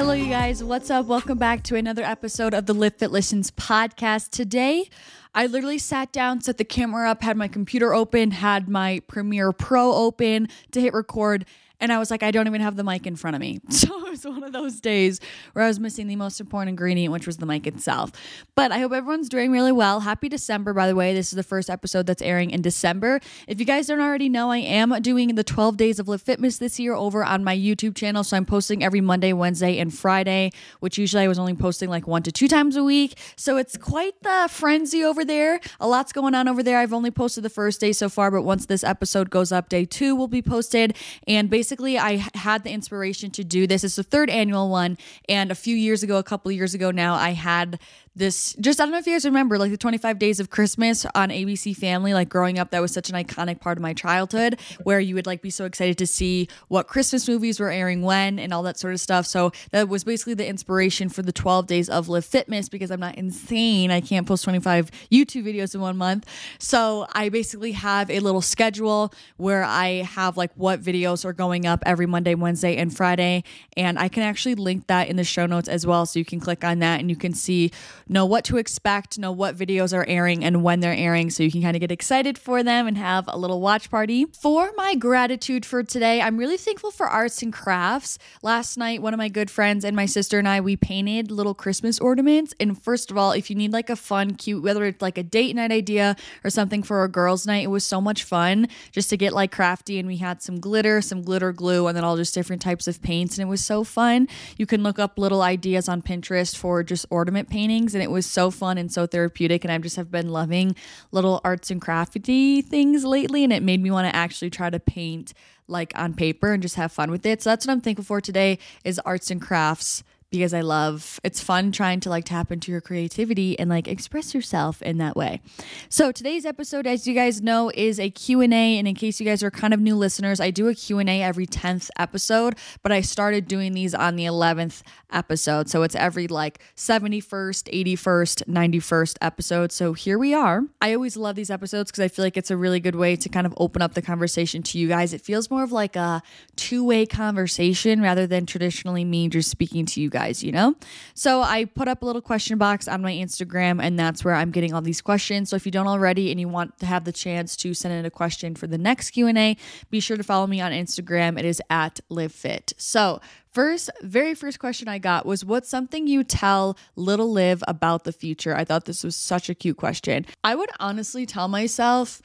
Hello, you guys. What's up? Welcome back to another episode of the Livfiit Listens podcast. Today, I literally sat down, set the camera up, had my computer open, had my Premiere Pro open to hit record, and I was like, I don't even have the mic in front of me. So it was one of those days where I was missing the most important ingredient, which was the mic itself. But I hope everyone's doing really well. Happy December, by the way. This is the first episode that's airing in December. If you guys don't already know, I am doing the 12 days of Livfiitmas this year over on my YouTube channel. So I'm posting every Monday, Wednesday, and Friday, which usually I was only posting like one to two times a week. So it's quite the frenzy over there. A lot's going on over there. I've only posted the first day so far, but once this episode goes up, day two will be posted. And basically, I had the inspiration to do this. It's the third annual one. And a few years ago, a couple years ago now, I had this just I don't know if you guys remember like the 25 days of Christmas on ABC Family like growing up that was such an iconic part of my childhood where you would like be so excited to see what Christmas movies were airing when and all that sort of stuff. So that was basically the inspiration for the 12 days of Livfiitmas because I'm not insane. I can't post 25 YouTube videos in one month. So I basically have a little schedule where I have like what videos are going up every Monday Wednesday and Friday. And I can actually link that in the show notes as well. So you can click on that and you can see know what to expect, know what videos are airing and when they're airing so you can kind of get excited for them and have a little watch party. For my gratitude for today, I'm really thankful for arts and crafts. Last night, one of my good friends and my sister and I, we painted little Christmas ornaments. And first of all, if you need like a fun, cute, whether it's like a date night idea or something for a girls' night, it was so much fun just to get like crafty. And we had some glitter, some glitter glue, and then all just different types of paints. And it was so fun. You can look up little ideas on Pinterest for just ornament paintings and it was so fun and so therapeutic. And I just have been loving little arts and crafty things lately, and it made me want to actually try to paint like on paper and just have fun with it. So that's what I'm thankful for today is arts and crafts because I love it's fun trying to like tap into your creativity and like express yourself in that way. So today's episode as you guys know is a Q&A and in case you guys are kind of new listeners, I do a Q&A every 10th episode, but I started doing these on the 11th episode. So it's every like 71st, 81st, 91st episode. So here we are. I always love these episodes because I feel like it's a really good way to kind of open up the conversation to you guys. It feels more of like a two-way conversation rather than traditionally me just speaking to you guys guys, you know? So I put up a little question box on my Instagram, and that's where I'm getting all these questions. So if you don't already and you want to have the chance to send in a question for the next Q&A, be sure to follow me on Instagram. It is at Livfiit. So First, very first question I got was what's something you tell little Liv about the future? I thought this was such a cute question. I would honestly tell myself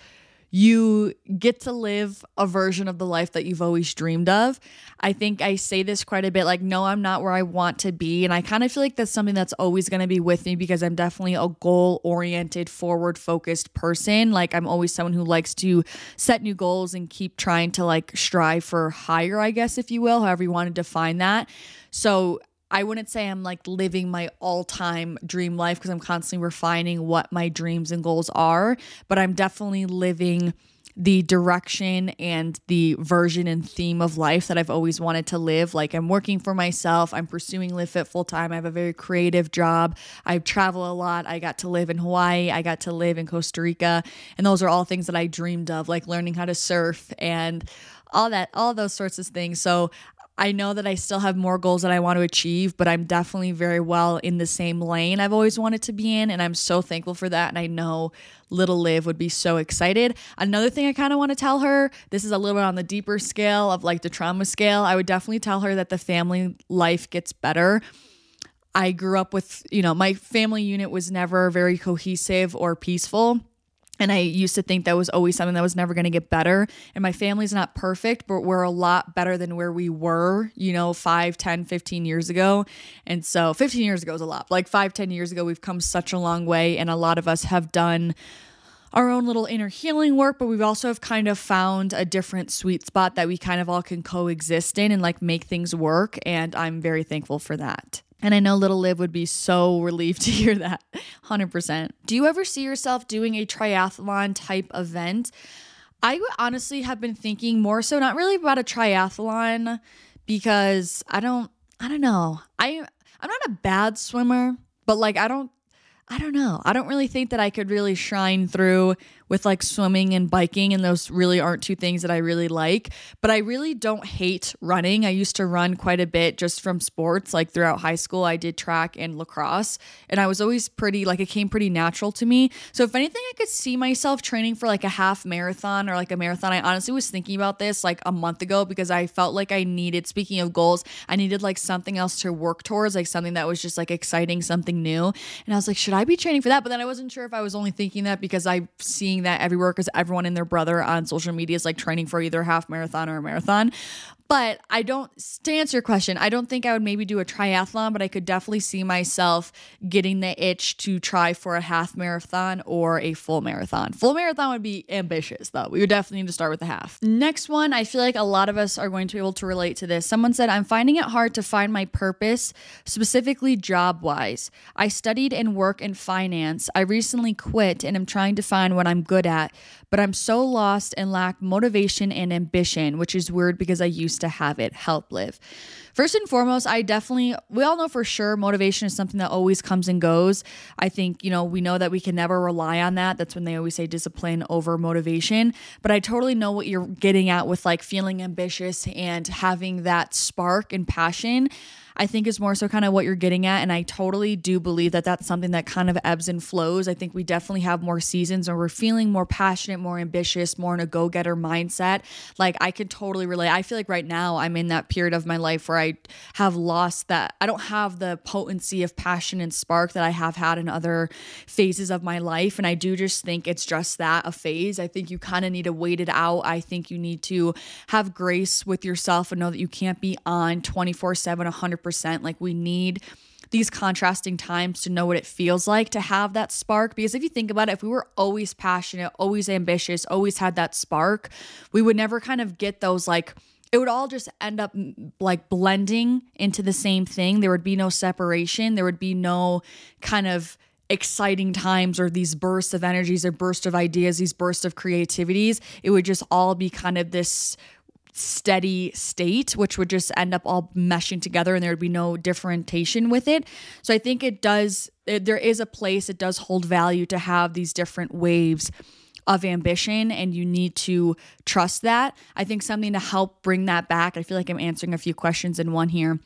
you get to live a version of the life that you've always dreamed of. I think I say this quite a bit like, no, I'm not where I want to be. And I kind of feel like that's something that's always going to be with me because I'm definitely a goal oriented, forward focused person. Like, I'm always someone who likes to set new goals and keep trying to like strive for higher, I guess, if you will, however you want to define that. So I wouldn't say I'm like living my all time dream life because I'm constantly refining what my dreams and goals are, but I'm definitely living the direction and the version and theme of life that I've always wanted to live. Like I'm working for myself, I'm pursuing Livfiit full time. I have a very creative job. I travel a lot. I got to live in Hawaii, I got to live in Costa Rica, and those are all things that I dreamed of, like learning how to surf and all that, all those sorts of things. So I know that I still have more goals that I want to achieve, but I'm definitely very well in the same lane I've always wanted to be in. And I'm so thankful for that. And I know little Liv would be so excited. Another thing I kind of want to tell her this is a little bit on the deeper scale of like the trauma scale. I would definitely tell her that the family life gets better. I grew up with, you know, my family unit was never very cohesive or peaceful and I used to think that was always something that was never going to get better. And my family's not perfect, but we're a lot better than where we were, you know, 5, 10, 15 years ago. And so 15 years ago is a lot. Like 5, 10 years ago, we've come such a long way. And a lot of us have done our own little inner healing work, but we've also have kind of found a different sweet spot that we kind of all can coexist in and like make things work. And I'm very thankful for that. And I know little Liv would be so relieved to hear that. 100%. Do you ever see yourself doing a triathlon type event? I would honestly have been thinking more so not really about a triathlon because I don't I don't know. I I'm not a bad swimmer, but like I don't I don't know. I don't really think that I could really shine through with like swimming and biking, and those really aren't two things that I really like. But I really don't hate running. I used to run quite a bit just from sports. Like throughout high school, I did track and lacrosse, and I was always pretty, like, it came pretty natural to me. So, if anything, I could see myself training for like a half marathon or like a marathon. I honestly was thinking about this like a month ago because I felt like I needed, speaking of goals, I needed like something else to work towards, like something that was just like exciting, something new. And I was like, should I be training for that? But then I wasn't sure if I was only thinking that because I seeing that everywhere because everyone and their brother on social media is like training for either a half marathon or a marathon. But I don't, to answer your question, I don't think I would maybe do a triathlon, but I could definitely see myself getting the itch to try for a half marathon or a full marathon. Full marathon would be ambitious, though. We would definitely need to start with a half. Next one, I feel like a lot of us are going to be able to relate to this. Someone said, I'm finding it hard to find my purpose, specifically job wise. I studied and work in finance. I recently quit and am trying to find what I'm good at, but I'm so lost and lack motivation and ambition, which is weird because I used to have it. Help live. First and foremost, I definitely, we all know for sure motivation is something that always comes and goes. I think, you know, we know that we can never rely on that. That's when they always say discipline over motivation. But I totally know what you're getting at with like feeling ambitious and having that spark and passion. I think is more so kind of what you're getting at. And I totally do believe that that's something that kind of ebbs and flows. I think we definitely have more seasons where we're feeling more passionate, more ambitious, more in a go getter mindset. Like I can totally relate. I feel like right now I'm in that period of my life where I have lost that. I don't have the potency of passion and spark that I have had in other phases of my life. And I do just think it's just that a phase. I think you kind of need to wait it out. I think you need to have grace with yourself and know that you can't be on 24 7, 100 100%. Like we need these contrasting times to know what it feels like to have that spark. Because if you think about it, if we were always passionate, always ambitious, always had that spark, we would never kind of get those like, it would all just end up mm, like blending into the same thing. There would be no separation. There would be no kind of exciting times or these bursts of energies or bursts of ideas, these bursts of creativities. It would just all be kind of this steady state, which would just end up all meshing together and there would be no differentiation with it. So I think it does, there is a place, it does hold value to have these different waves of ambition and you need to trust that. I think something to help bring that back, I feel like I'm answering a few questions in one here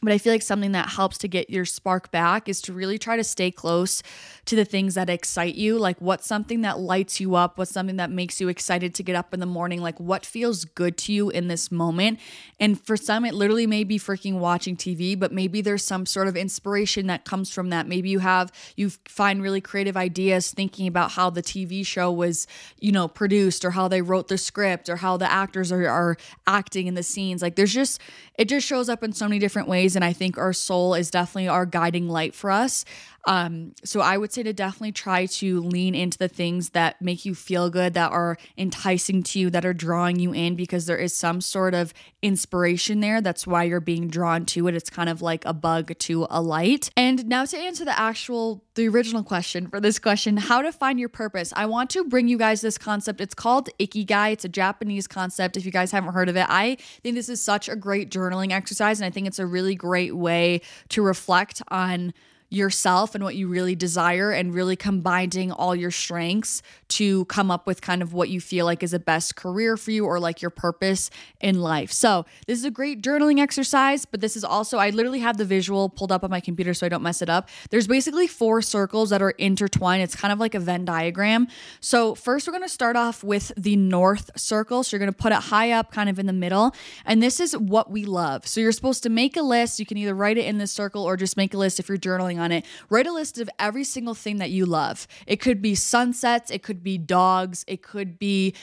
but I feel like something that helps to get your spark back is to really try to stay close to the things that excite you. Like, what's something that lights you up? What's something that makes you excited to get up in the morning? Like, what feels good to you in this moment? And for some, it literally may be freaking watching TV, but maybe there's some sort of inspiration that comes from that. Maybe you have, you find really creative ideas thinking about how the TV show was, you know, produced or how they wrote the script or how the actors are, are acting in the scenes. Like, there's just, it just shows up in so many different ways ways. And I think our soul is definitely our guiding light for us. Um, so I would say to definitely try to lean into the things that make you feel good, that are enticing to you, that are drawing you in, because there is some sort of inspiration there. That's why you're being drawn to it. It's kind of like a bug to a light. And now to answer the actual, the original question for this question, how to find your purpose. I want to bring you guys this concept. It's called Ikigai. It's a Japanese concept. If you guys haven't heard of it, I think this is such a great journaling exercise. And I think it's a really great way to reflect on yourself and what you really desire and really combining all your strengths to come up with kind of what you feel like is a best career for you or like your purpose in life. So, this is a great journaling exercise, but this is also, I literally have the visual pulled up on my computer so I don't mess it up. There's basically four circles that are intertwined. It's kind of like a Venn diagram. So, first, we're going to start off with the north circle. So, you're going to put it high up, kind of in the middle. And this is what we love. So, you're supposed to make a list. You can either write it in this circle or just make a list if you're journaling on it. Write a list of every single thing that you love. It could be sunsets, it could be dogs, it could be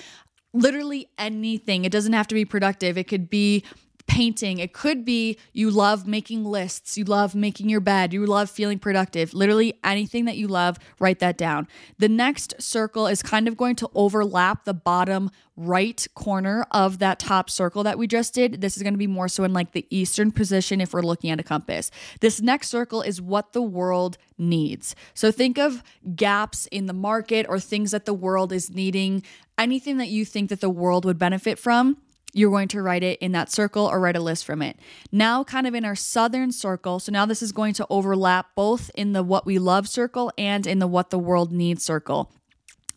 literally anything. It doesn't have to be productive. It could be painting. It could be you love making lists, you love making your bed, you love feeling productive. Literally anything that you love, write that down. The next circle is kind of going to overlap the bottom right corner of that top circle that we just did. This is going to be more so in like the eastern position if we're looking at a compass. This next circle is what the world needs. So think of gaps in the market or things that the world is needing, anything that you think that the world would benefit from you're going to write it in that circle or write a list from it. Now, kind of in our southern circle, so now this is going to overlap both in the what we love circle and in the what the world needs circle.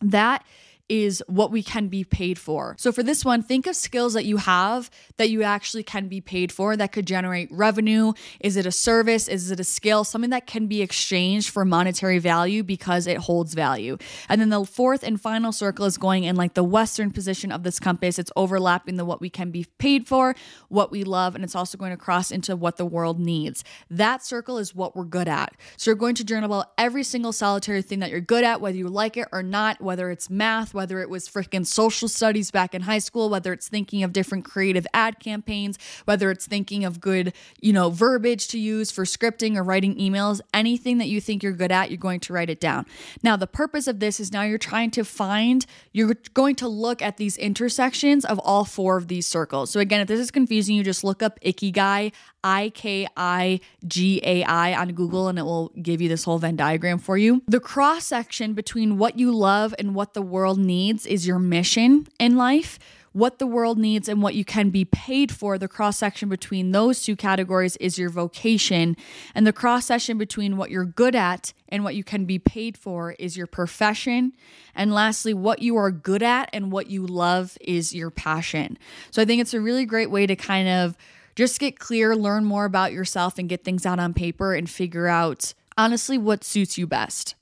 That is what we can be paid for. So for this one, think of skills that you have that you actually can be paid for that could generate revenue. Is it a service? Is it a skill? Something that can be exchanged for monetary value because it holds value. And then the fourth and final circle is going in like the western position of this compass. It's overlapping the what we can be paid for, what we love, and it's also going to cross into what the world needs. That circle is what we're good at. So you're going to journal about every single solitary thing that you're good at, whether you like it or not, whether it's math, whether it was freaking social studies back in high school, whether it's thinking of different creative ad campaigns, whether it's thinking of good, you know, verbiage to use for scripting or writing emails, anything that you think you're good at, you're going to write it down. Now, the purpose of this is now you're trying to find, you're going to look at these intersections of all four of these circles. So, again, if this is confusing you, just look up Ikigai, I K I G A I on Google and it will give you this whole Venn diagram for you. The cross section between what you love and what the world needs is your mission in life. What the world needs and what you can be paid for, the cross section between those two categories is your vocation. And the cross section between what you're good at and what you can be paid for is your profession. And lastly, what you are good at and what you love is your passion. So I think it's a really great way to kind of just get clear, learn more about yourself, and get things out on paper and figure out honestly what suits you best.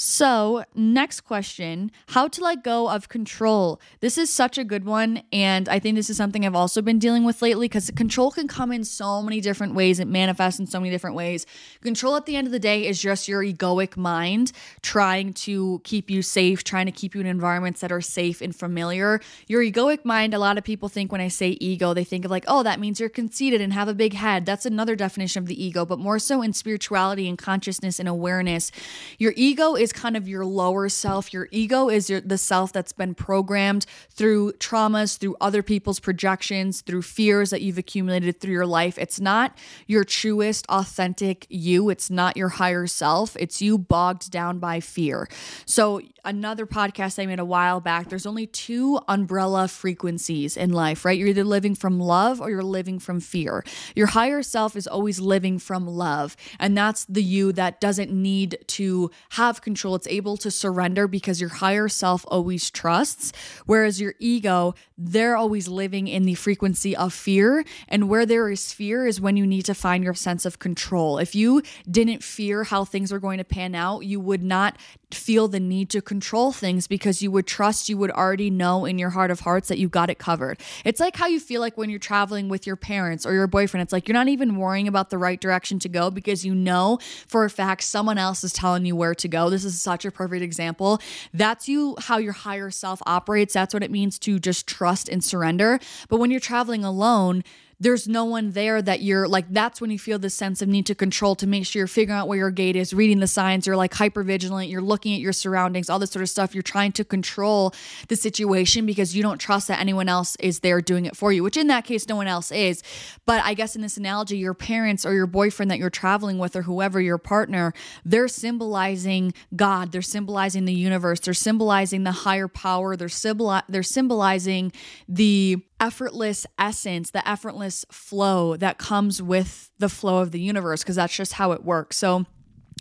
So, next question how to let go of control. This is such a good one. And I think this is something I've also been dealing with lately because control can come in so many different ways. It manifests in so many different ways. Control at the end of the day is just your egoic mind trying to keep you safe, trying to keep you in environments that are safe and familiar. Your egoic mind, a lot of people think when I say ego, they think of like, oh, that means you're conceited and have a big head. That's another definition of the ego, but more so in spirituality and consciousness and awareness. Your ego is is kind of your lower self. Your ego is your, the self that's been programmed through traumas, through other people's projections, through fears that you've accumulated through your life. It's not your truest, authentic you. It's not your higher self. It's you bogged down by fear. So, another podcast I made a while back, there's only two umbrella frequencies in life, right? You're either living from love or you're living from fear. Your higher self is always living from love. And that's the you that doesn't need to have control control. It's able to surrender because your higher self always trusts. Whereas your ego, they're always living in the frequency of fear. And where there is fear is when you need to find your sense of control. If you didn't fear how things are going to pan out, you would not feel the need to control things because you would trust, you would already know in your heart of hearts that you got it covered. It's like how you feel like when you're traveling with your parents or your boyfriend. It's like you're not even worrying about the right direction to go because you know for a fact someone else is telling you where to go. This is such a perfect example. That's you how your higher self operates. That's what it means to just trust and surrender. But when you're traveling alone, there's no one there that you're like that's when you feel the sense of need to control to make sure you're figuring out where your gate is reading the signs you're like hyper vigilant you're looking at your surroundings all this sort of stuff. You're trying to control the situation because you don't trust that anyone else is there doing it for you which in that case no one else is. But i guess in this analogy your parents or your boyfriend that you're traveling with or whoever your partner they're symbolizing god. They're symbolizing the universe. They're symbolizing the higher power. They're symbol they're symbolizing the effortless essence, the effortless flow that comes with the flow of the universe, because that's just how it works. So,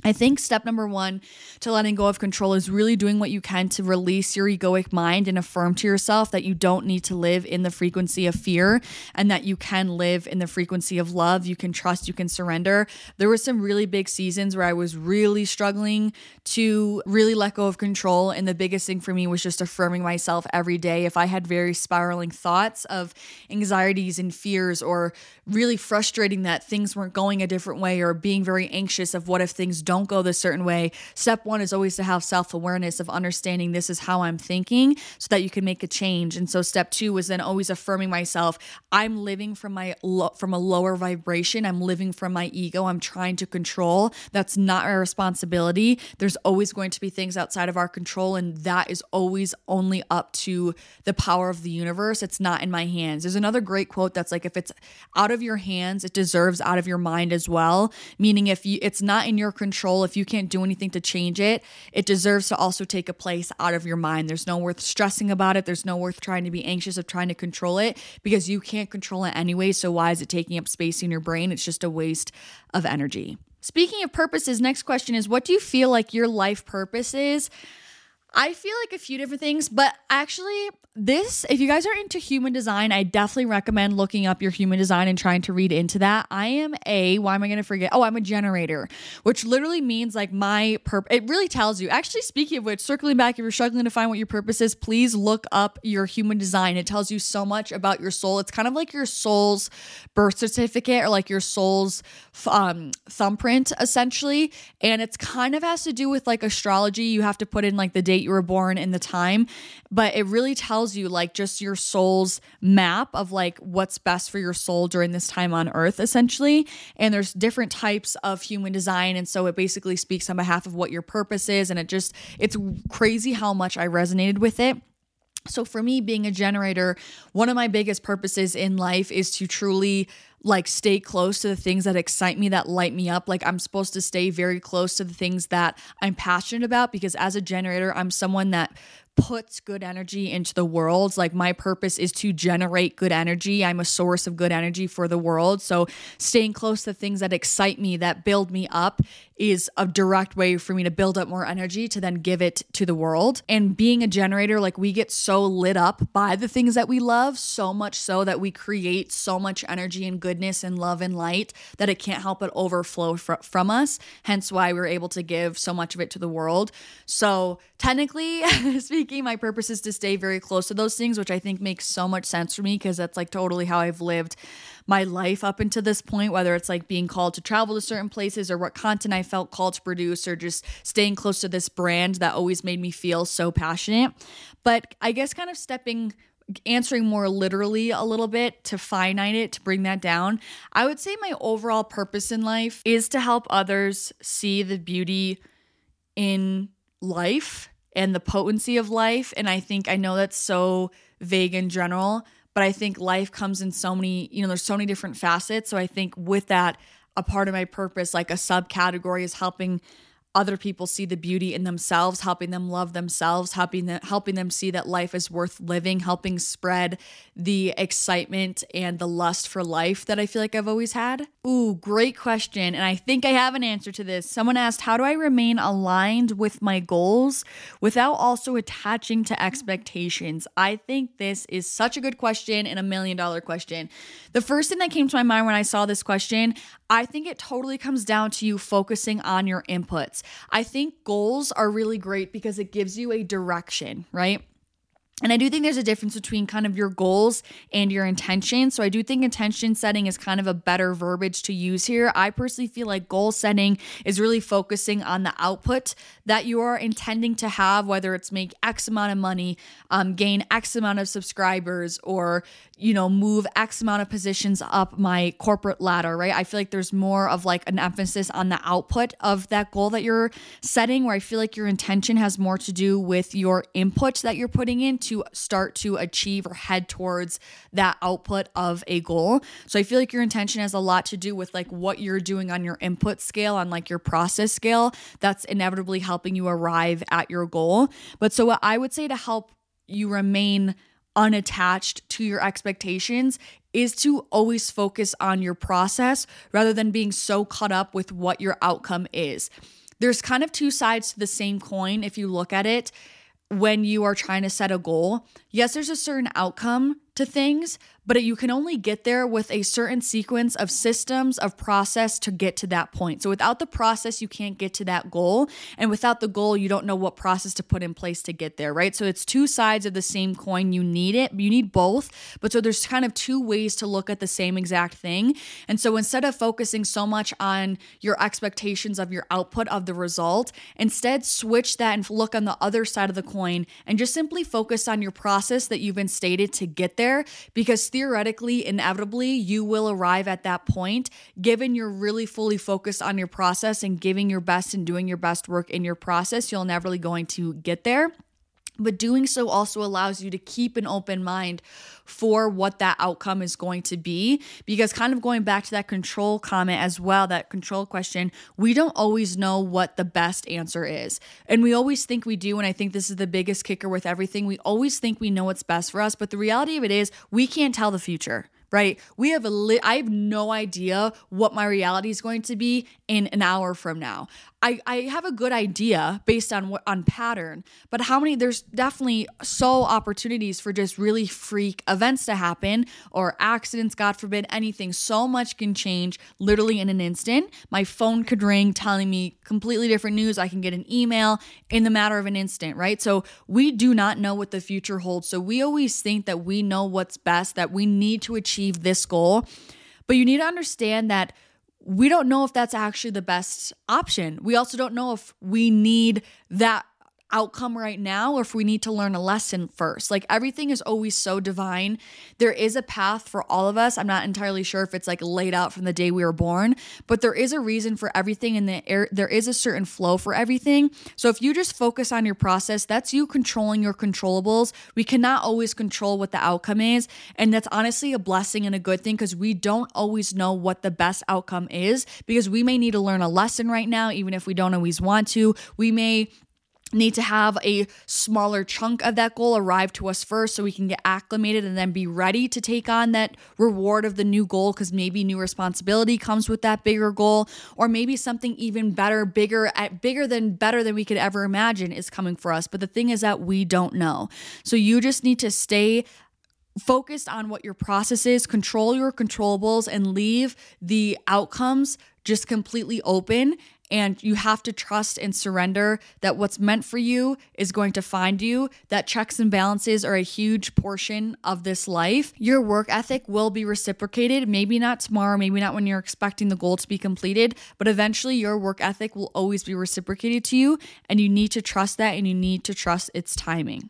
I think step number one to letting go of control is really doing what you can to release your egoic mind and affirm to yourself that you don't need to live in the frequency of fear and that you can live in the frequency of love. You can trust, you can surrender. There were some really big seasons where I was really struggling to really let go of control. And the biggest thing for me was just affirming myself every day. If I had very spiraling thoughts of anxieties and fears, or really frustrating that things weren't going a different way, or being very anxious of what if things don't go this certain way. Step one is always to have self awareness of understanding this is how I'm thinking so that you can make a change. And so step two was then always affirming myself. I'm living from my from a lower vibration. I'm living from my ego. I'm trying to control. That's not our responsibility. There's always going to be things outside of our control, and that is always only up to the power of the universe. It's not in my hands. There's another great quote that's like, if it's out of your hands, it deserves out of your mind as well. Meaning, if you it's not in your control, if you can't do anything to change it, it deserves to also take a place out of your mind. There's no worth stressing about it. There's no worth trying to be anxious of trying to control it because you can't control it anyway. So why is it taking up space in your brain? It's just a waste of energy. Speaking of purposes, next question is what do you feel like your life purpose is? I feel like a few different things, but actually, this, if you guys are into human design, I definitely recommend looking up your human design and trying to read into that. I am a, why am I going to forget? Oh, I'm a generator, which literally means like my purpose. It really tells you. Actually, speaking of which, circling back, if you're struggling to find what your purpose is, please look up your human design. It tells you so much about your soul. It's kind of like your soul's birth certificate or like your soul's um, thumbprint, essentially. And it's kind of has to do with like astrology. You have to put in like the date you were born and the time, but it really tells you like just your soul's map of like what's best for your soul during this time on earth essentially. And there's different types of human design and so it basically speaks on behalf of what your purpose is and it just it's crazy how much I resonated with it. So for me being a generator one of my biggest purposes in life is to truly like stay close to the things that excite me that light me up like i'm supposed to stay very close to the things that i'm passionate about because as a generator i'm someone that puts good energy into the world. Like my purpose is to generate good energy. I'm a source of good energy for the world. So staying close to things that excite me, that build me up is a direct way for me to build up more energy to then give it to the world. And being a generator, like we get so lit up by the things that we love, so much so that we create so much energy and goodness and love and light that it can't help but overflow fr- from us. Hence why we're able to give so much of it to the world. So technically speaking, my purpose is to stay very close to those things, which I think makes so much sense for me because that's like totally how I've lived my life up until this point, whether it's like being called to travel to certain places or what content I felt called to produce or just staying close to this brand that always made me feel so passionate. But I guess kind of stepping answering more literally a little bit to finite it to bring that down i would say my overall purpose in life is to help others see the beauty in life and the potency of life and i think i know that's so vague in general but I think life comes in so many, you know, there's so many different facets. So I think with that, a part of my purpose, like a subcategory, is helping other people see the beauty in themselves, helping them love themselves, helping them helping them see that life is worth living, helping spread the excitement and the lust for life that I feel like I've always had. Ooh, great question. And I think I have an answer to this. Someone asked, "How do I remain aligned with my goals without also attaching to expectations?" I think this is such a good question and a million dollar question. The first thing that came to my mind when I saw this question, I think it totally comes down to you focusing on your inputs. I think goals are really great because it gives you a direction, right? And I do think there's a difference between kind of your goals and your intention. So I do think intention setting is kind of a better verbiage to use here. I personally feel like goal setting is really focusing on the output that you are intending to have, whether it's make X amount of money, um, gain X amount of subscribers, or you know move X amount of positions up my corporate ladder. Right? I feel like there's more of like an emphasis on the output of that goal that you're setting, where I feel like your intention has more to do with your input that you're putting in to start to achieve or head towards that output of a goal. So I feel like your intention has a lot to do with like what you're doing on your input scale, on like your process scale. That's inevitably helping you arrive at your goal. But so what I would say to help you remain unattached to your expectations is to always focus on your process rather than being so caught up with what your outcome is. There's kind of two sides to the same coin if you look at it when you are trying to set a goal. Yes, there's a certain outcome to things, but you can only get there with a certain sequence of systems of process to get to that point. So without the process, you can't get to that goal. And without the goal, you don't know what process to put in place to get there, right? So it's two sides of the same coin. You need it, you need both. But so there's kind of two ways to look at the same exact thing. And so instead of focusing so much on your expectations of your output of the result, instead switch that and look on the other side of the coin and just simply focus on your process that you've instated to get there because theoretically, inevitably, you will arrive at that point given you're really fully focused on your process and giving your best and doing your best work in your process. You'll never really going to get there. But doing so also allows you to keep an open mind for what that outcome is going to be. Because, kind of going back to that control comment as well, that control question, we don't always know what the best answer is. And we always think we do. And I think this is the biggest kicker with everything. We always think we know what's best for us. But the reality of it is, we can't tell the future right? We have a li- I have no idea what my reality is going to be in an hour from now. I, I have a good idea based on what on pattern, but how many there's definitely so opportunities for just really freak events to happen or accidents, God forbid, anything. So much can change literally in an instant. My phone could ring telling me completely different news. I can get an email in the matter of an instant, right? So we do not know what the future holds. So we always think that we know what's best, that we need to achieve this goal. But you need to understand that we don't know if that's actually the best option. We also don't know if we need that outcome right now or if we need to learn a lesson first. Like everything is always so divine. There is a path for all of us. I'm not entirely sure if it's like laid out from the day we were born, but there is a reason for everything and the air, there is a certain flow for everything. So if you just focus on your process, that's you controlling your controllables. We cannot always control what the outcome is, and that's honestly a blessing and a good thing because we don't always know what the best outcome is because we may need to learn a lesson right now even if we don't always want to. We may need to have a smaller chunk of that goal arrive to us first so we can get acclimated and then be ready to take on that reward of the new goal because maybe new responsibility comes with that bigger goal. Or maybe something even better bigger at bigger than better than we could ever imagine is coming for us. But the thing is that we don't know. So you just need to stay focused on what your process is control your controllables and leave the outcomes just completely open and you have to trust and surrender that what's meant for you is going to find you. That checks and balances are a huge portion of this life. Your work ethic will be reciprocated, maybe not tomorrow, maybe not when you're expecting the goal to be completed, but eventually your work ethic will always be reciprocated to you. And you need to trust that and you need to trust its timing.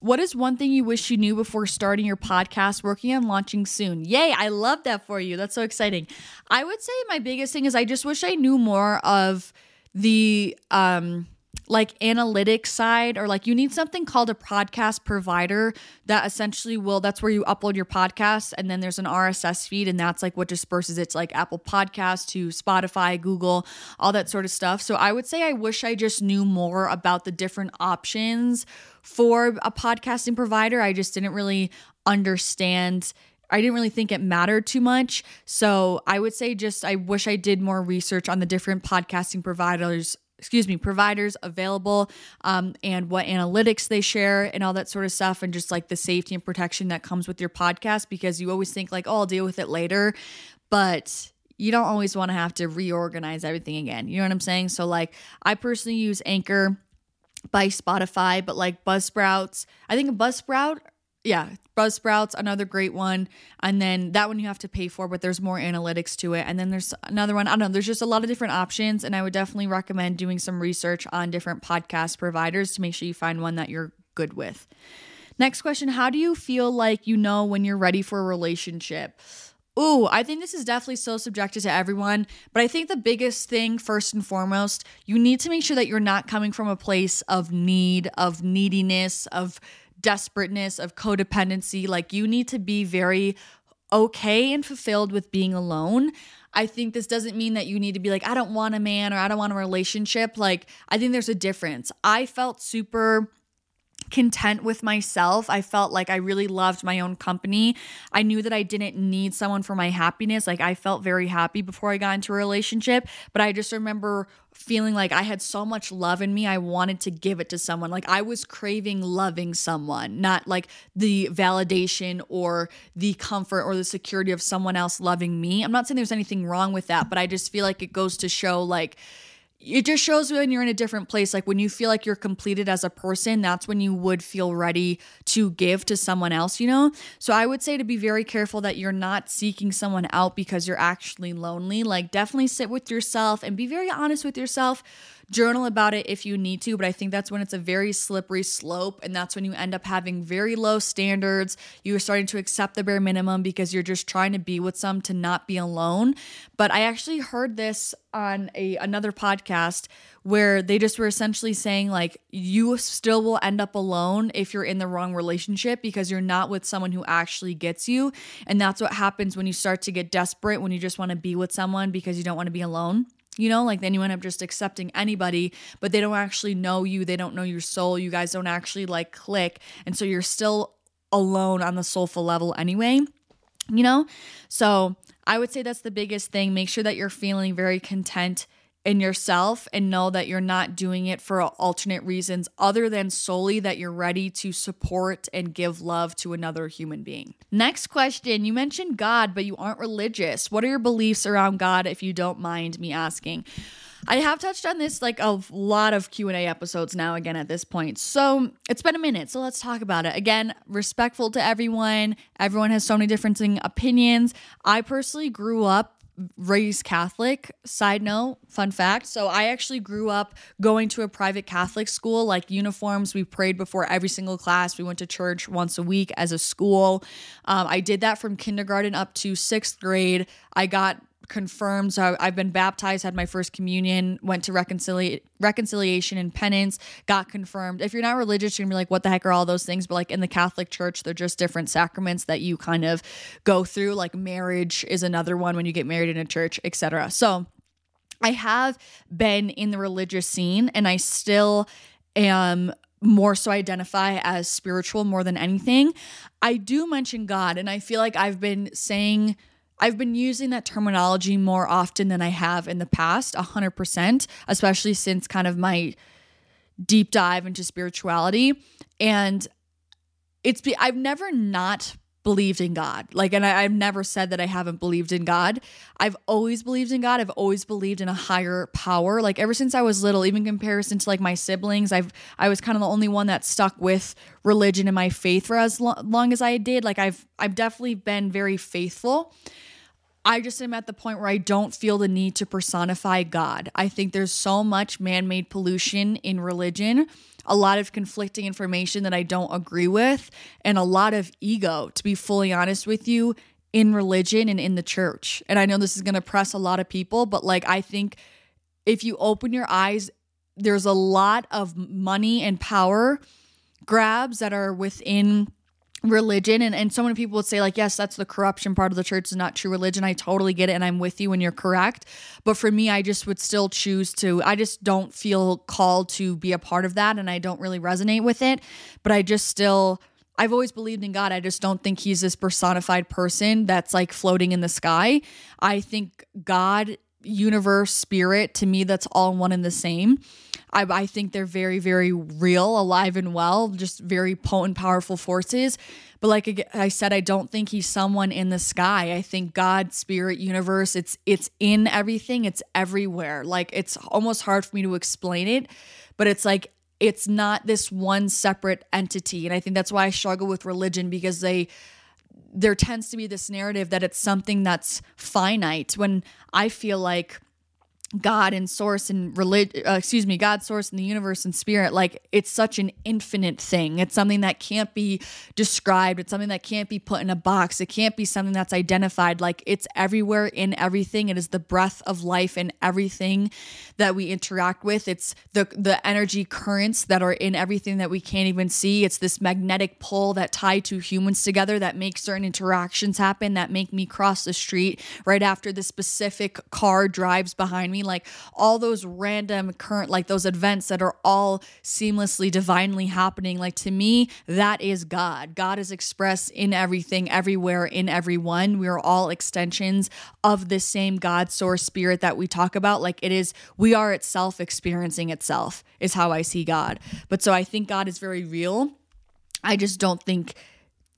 What is one thing you wish you knew before starting your podcast, working on launching soon? Yay, I love that for you. That's so exciting. I would say my biggest thing is I just wish I knew more of the um like analytics side or like you need something called a podcast provider that essentially will that's where you upload your podcast and then there's an RSS feed and that's like what disperses it's like Apple Podcast to Spotify, Google, all that sort of stuff. So I would say I wish I just knew more about the different options for a podcasting provider. I just didn't really understand I didn't really think it mattered too much. So I would say just I wish I did more research on the different podcasting providers excuse me, providers available um, and what analytics they share and all that sort of stuff, and just like the safety and protection that comes with your podcast because you always think, like, oh, I'll deal with it later. But you don't always want to have to reorganize everything again. You know what I'm saying? So, like, I personally use Anchor by Spotify, but like Buzzsprouts, I think Buzzsprout yeah, Buzzsprouts, another great one. And then that one you have to pay for, but there's more analytics to it. And then there's another one. I don't know. There's just a lot of different options. And I would definitely recommend doing some research on different podcast providers to make sure you find one that you're good with. Next question How do you feel like you know when you're ready for a relationship? Ooh, I think this is definitely so subjective to everyone, but I think the biggest thing, first and foremost, you need to make sure that you're not coming from a place of need, of neediness, of desperateness, of codependency. Like you need to be very okay and fulfilled with being alone. I think this doesn't mean that you need to be like, I don't want a man or I don't want a relationship. Like, I think there's a difference. I felt super content with myself. I felt like I really loved my own company. I knew that I didn't need someone for my happiness. Like I felt very happy before I got into a relationship, but I just remember feeling like I had so much love in me. I wanted to give it to someone. Like I was craving loving someone, not like the validation or the comfort or the security of someone else loving me. I'm not saying there's anything wrong with that, but I just feel like it goes to show like it just shows when you're in a different place. Like when you feel like you're completed as a person, that's when you would feel ready to give to someone else, you know? So I would say to be very careful that you're not seeking someone out because you're actually lonely. Like definitely sit with yourself and be very honest with yourself journal about it if you need to, but I think that's when it's a very slippery slope. And that's when you end up having very low standards. You're starting to accept the bare minimum because you're just trying to be with some to not be alone. But I actually heard this on a another podcast where they just were essentially saying like you still will end up alone if you're in the wrong relationship because you're not with someone who actually gets you and that's what happens when you start to get desperate when you just want to be with someone because you don't want to be alone you know, like then you end up just accepting anybody, but they don't actually know you. They don't know your soul. You guys don't actually like click. And so you're still alone on the soulful level anyway, you know? So I would say that's the biggest thing. Make sure that you're feeling very content in yourself and know that you're not doing it for alternate reasons other than solely that you're ready to support and give love to another human being. Next question, you mentioned God but you aren't religious. What are your beliefs around God if you don't mind me asking? I have touched on this like a lot of Q&A episodes now again at this point. So, it's been a minute, so let's talk about it. Again, respectful to everyone. Everyone has so many different opinions. I personally grew up raised Catholic. Side note, fun fact. So I actually grew up going to a private Catholic school, like uniforms. We prayed before every single class. We went to church once a week as a school. Um, I did that from kindergarten up to sixth grade. I got confirmed. So I've been baptized, had my first communion, went to reconcilia- reconciliation and penance, got confirmed. If you're not religious, you're gonna be like, what the heck are all those things? But like in the Catholic Church, they're just different sacraments that you kind of go through. Like marriage is another one when you get married in a church, etc. So I have been in the religious scene and I still am more so identify as spiritual more than anything. I do mention God, and I feel like I've been saying I've been using that terminology more often than I have in the past, 100%, especially since kind of my deep dive into spirituality. And it's, I've never not believed in God. Like, and I, have never said that I haven't believed in God. I've always believed in God. I've always believed in a higher power. Like ever since I was little, even comparison to like my siblings, I've I was kind of the only one that stuck with religion and my faith for as lo- long as I did. Like I've I've definitely been very faithful. I just am at the point where I don't feel the need to personify God. I think there's so much man made pollution in religion, a lot of conflicting information that I don't agree with, and a lot of ego, to be fully honest with you, in religion and in the church. And I know this is going to press a lot of people, but like, I think if you open your eyes, there's a lot of money and power grabs that are within religion and, and so many people would say like yes that's the corruption part of the church is not true religion i totally get it and i'm with you and you're correct but for me i just would still choose to i just don't feel called to be a part of that and i don't really resonate with it but i just still I've always believed in God. I just don't think he's this personified person that's like floating in the sky. I think God, universe, spirit, to me, that's all one and the same. I, I think they're very, very real, alive and well, just very potent, powerful forces. But like I said, I don't think he's someone in the sky. I think God, spirit, universe, it's it's in everything. It's everywhere. Like it's almost hard for me to explain it, but it's like it's not this one separate entity. And I think that's why I struggle with religion because they there tends to be this narrative that it's something that's finite when I feel like God and source and religion, uh, excuse me, God, source and the universe and spirit, like it's such an infinite thing. It's something that can't be described. It's something that can't be put in a box. It can't be something that's identified. Like it's everywhere in everything. It is the breath of life in everything that we interact with. It's the the energy currents that are in everything that we can't even see. It's this magnetic pull that tie two humans together that makes certain interactions happen that make me cross the street right after the specific car drives behind me like all those random current, like those events that are all seamlessly, divinely happening. Like to me, that is God. God is expressed in everything, everywhere, in everyone. We are all extensions of the same God source spirit that we talk about. Like it is, we are itself experiencing itself, is how I see God. But so I think God is very real. I just don't think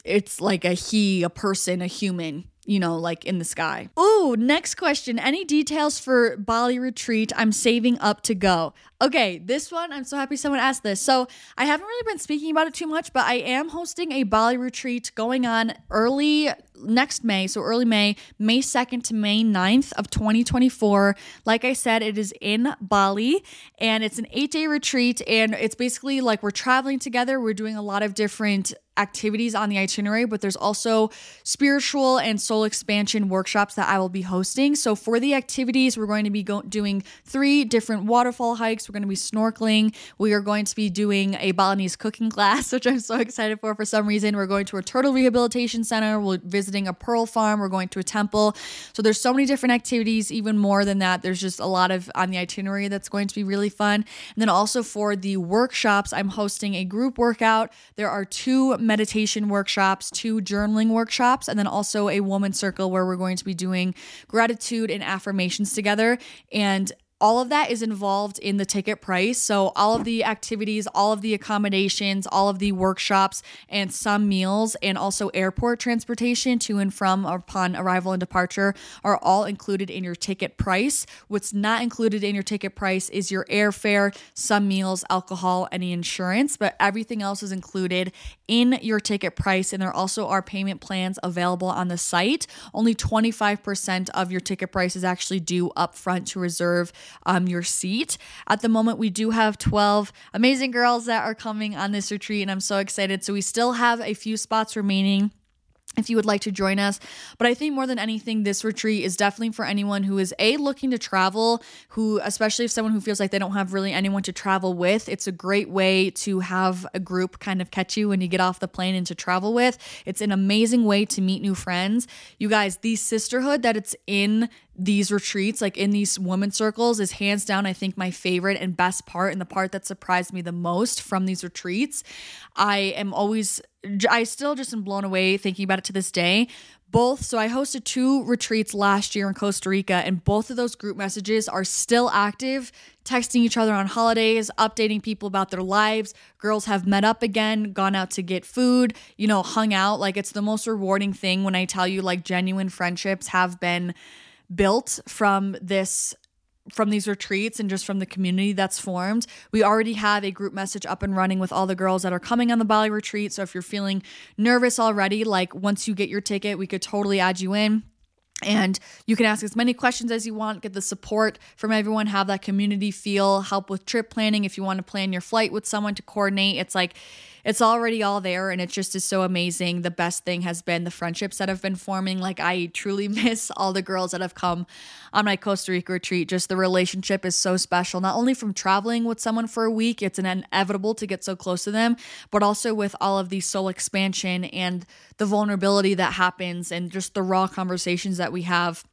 it's like a he, a person, a human you know, like in the sky. Ooh, next question. Any details for Bali retreat? I'm saving up to go. Okay, this one, I'm so happy someone asked this. So, I haven't really been speaking about it too much, but I am hosting a Bali retreat going on early next May, so early May, May 2nd to May 9th of 2024. Like I said, it is in Bali and it's an eight day retreat. And it's basically like we're traveling together, we're doing a lot of different activities on the itinerary, but there's also spiritual and soul expansion workshops that I will be hosting. So for the activities, we're going to be go- doing three different waterfall hikes. We're going to be snorkeling. We are going to be doing a Balinese cooking class, which I'm so excited for. For some reason, we're going to a turtle rehabilitation center. We're visiting a pearl farm. We're going to a temple. So there's so many different activities. Even more than that, there's just a lot of on the itinerary that's going to be really fun. And then also for the workshops, I'm hosting a group workout. There are two meditation workshops, two journaling workshops, and then also a woman circle where we're going to be doing gratitude and affirmations together. And all of that is involved in the ticket price. So, all of the activities, all of the accommodations, all of the workshops, and some meals, and also airport transportation to and from upon arrival and departure are all included in your ticket price. What's not included in your ticket price is your airfare, some meals, alcohol, any insurance, but everything else is included in your ticket price. And there also are payment plans available on the site. Only 25% of your ticket price is actually due upfront to reserve um, your seat. At the moment, we do have 12 amazing girls that are coming on this retreat, and I'm so excited. So we still have a few spots remaining if you would like to join us. But I think more than anything, this retreat is definitely for anyone who is a looking to travel, who, especially if someone who feels like they don't have really anyone to travel with, it's a great way to have a group kind of catch you when you get off the plane and to travel with. It's an amazing way to meet new friends. You guys, the sisterhood that it's in these retreats, like in these women circles, is hands down, I think, my favorite and best part, and the part that surprised me the most from these retreats. I am always, I still just am blown away thinking about it to this day. Both, so I hosted two retreats last year in Costa Rica, and both of those group messages are still active, texting each other on holidays, updating people about their lives. Girls have met up again, gone out to get food, you know, hung out. Like, it's the most rewarding thing when I tell you, like, genuine friendships have been built from this from these retreats and just from the community that's formed. We already have a group message up and running with all the girls that are coming on the Bali retreat. So if you're feeling nervous already, like once you get your ticket, we could totally add you in. And you can ask as many questions as you want, get the support from everyone, have that community feel, help with trip planning if you want to plan your flight with someone to coordinate. It's like it's already all there and it just is so amazing. The best thing has been the friendships that have been forming. Like I truly miss all the girls that have come on my Costa Rica retreat. Just the relationship is so special, not only from traveling with someone for a week, it's an inevitable to get so close to them, but also with all of the soul expansion and the vulnerability that happens and just the raw conversations that we have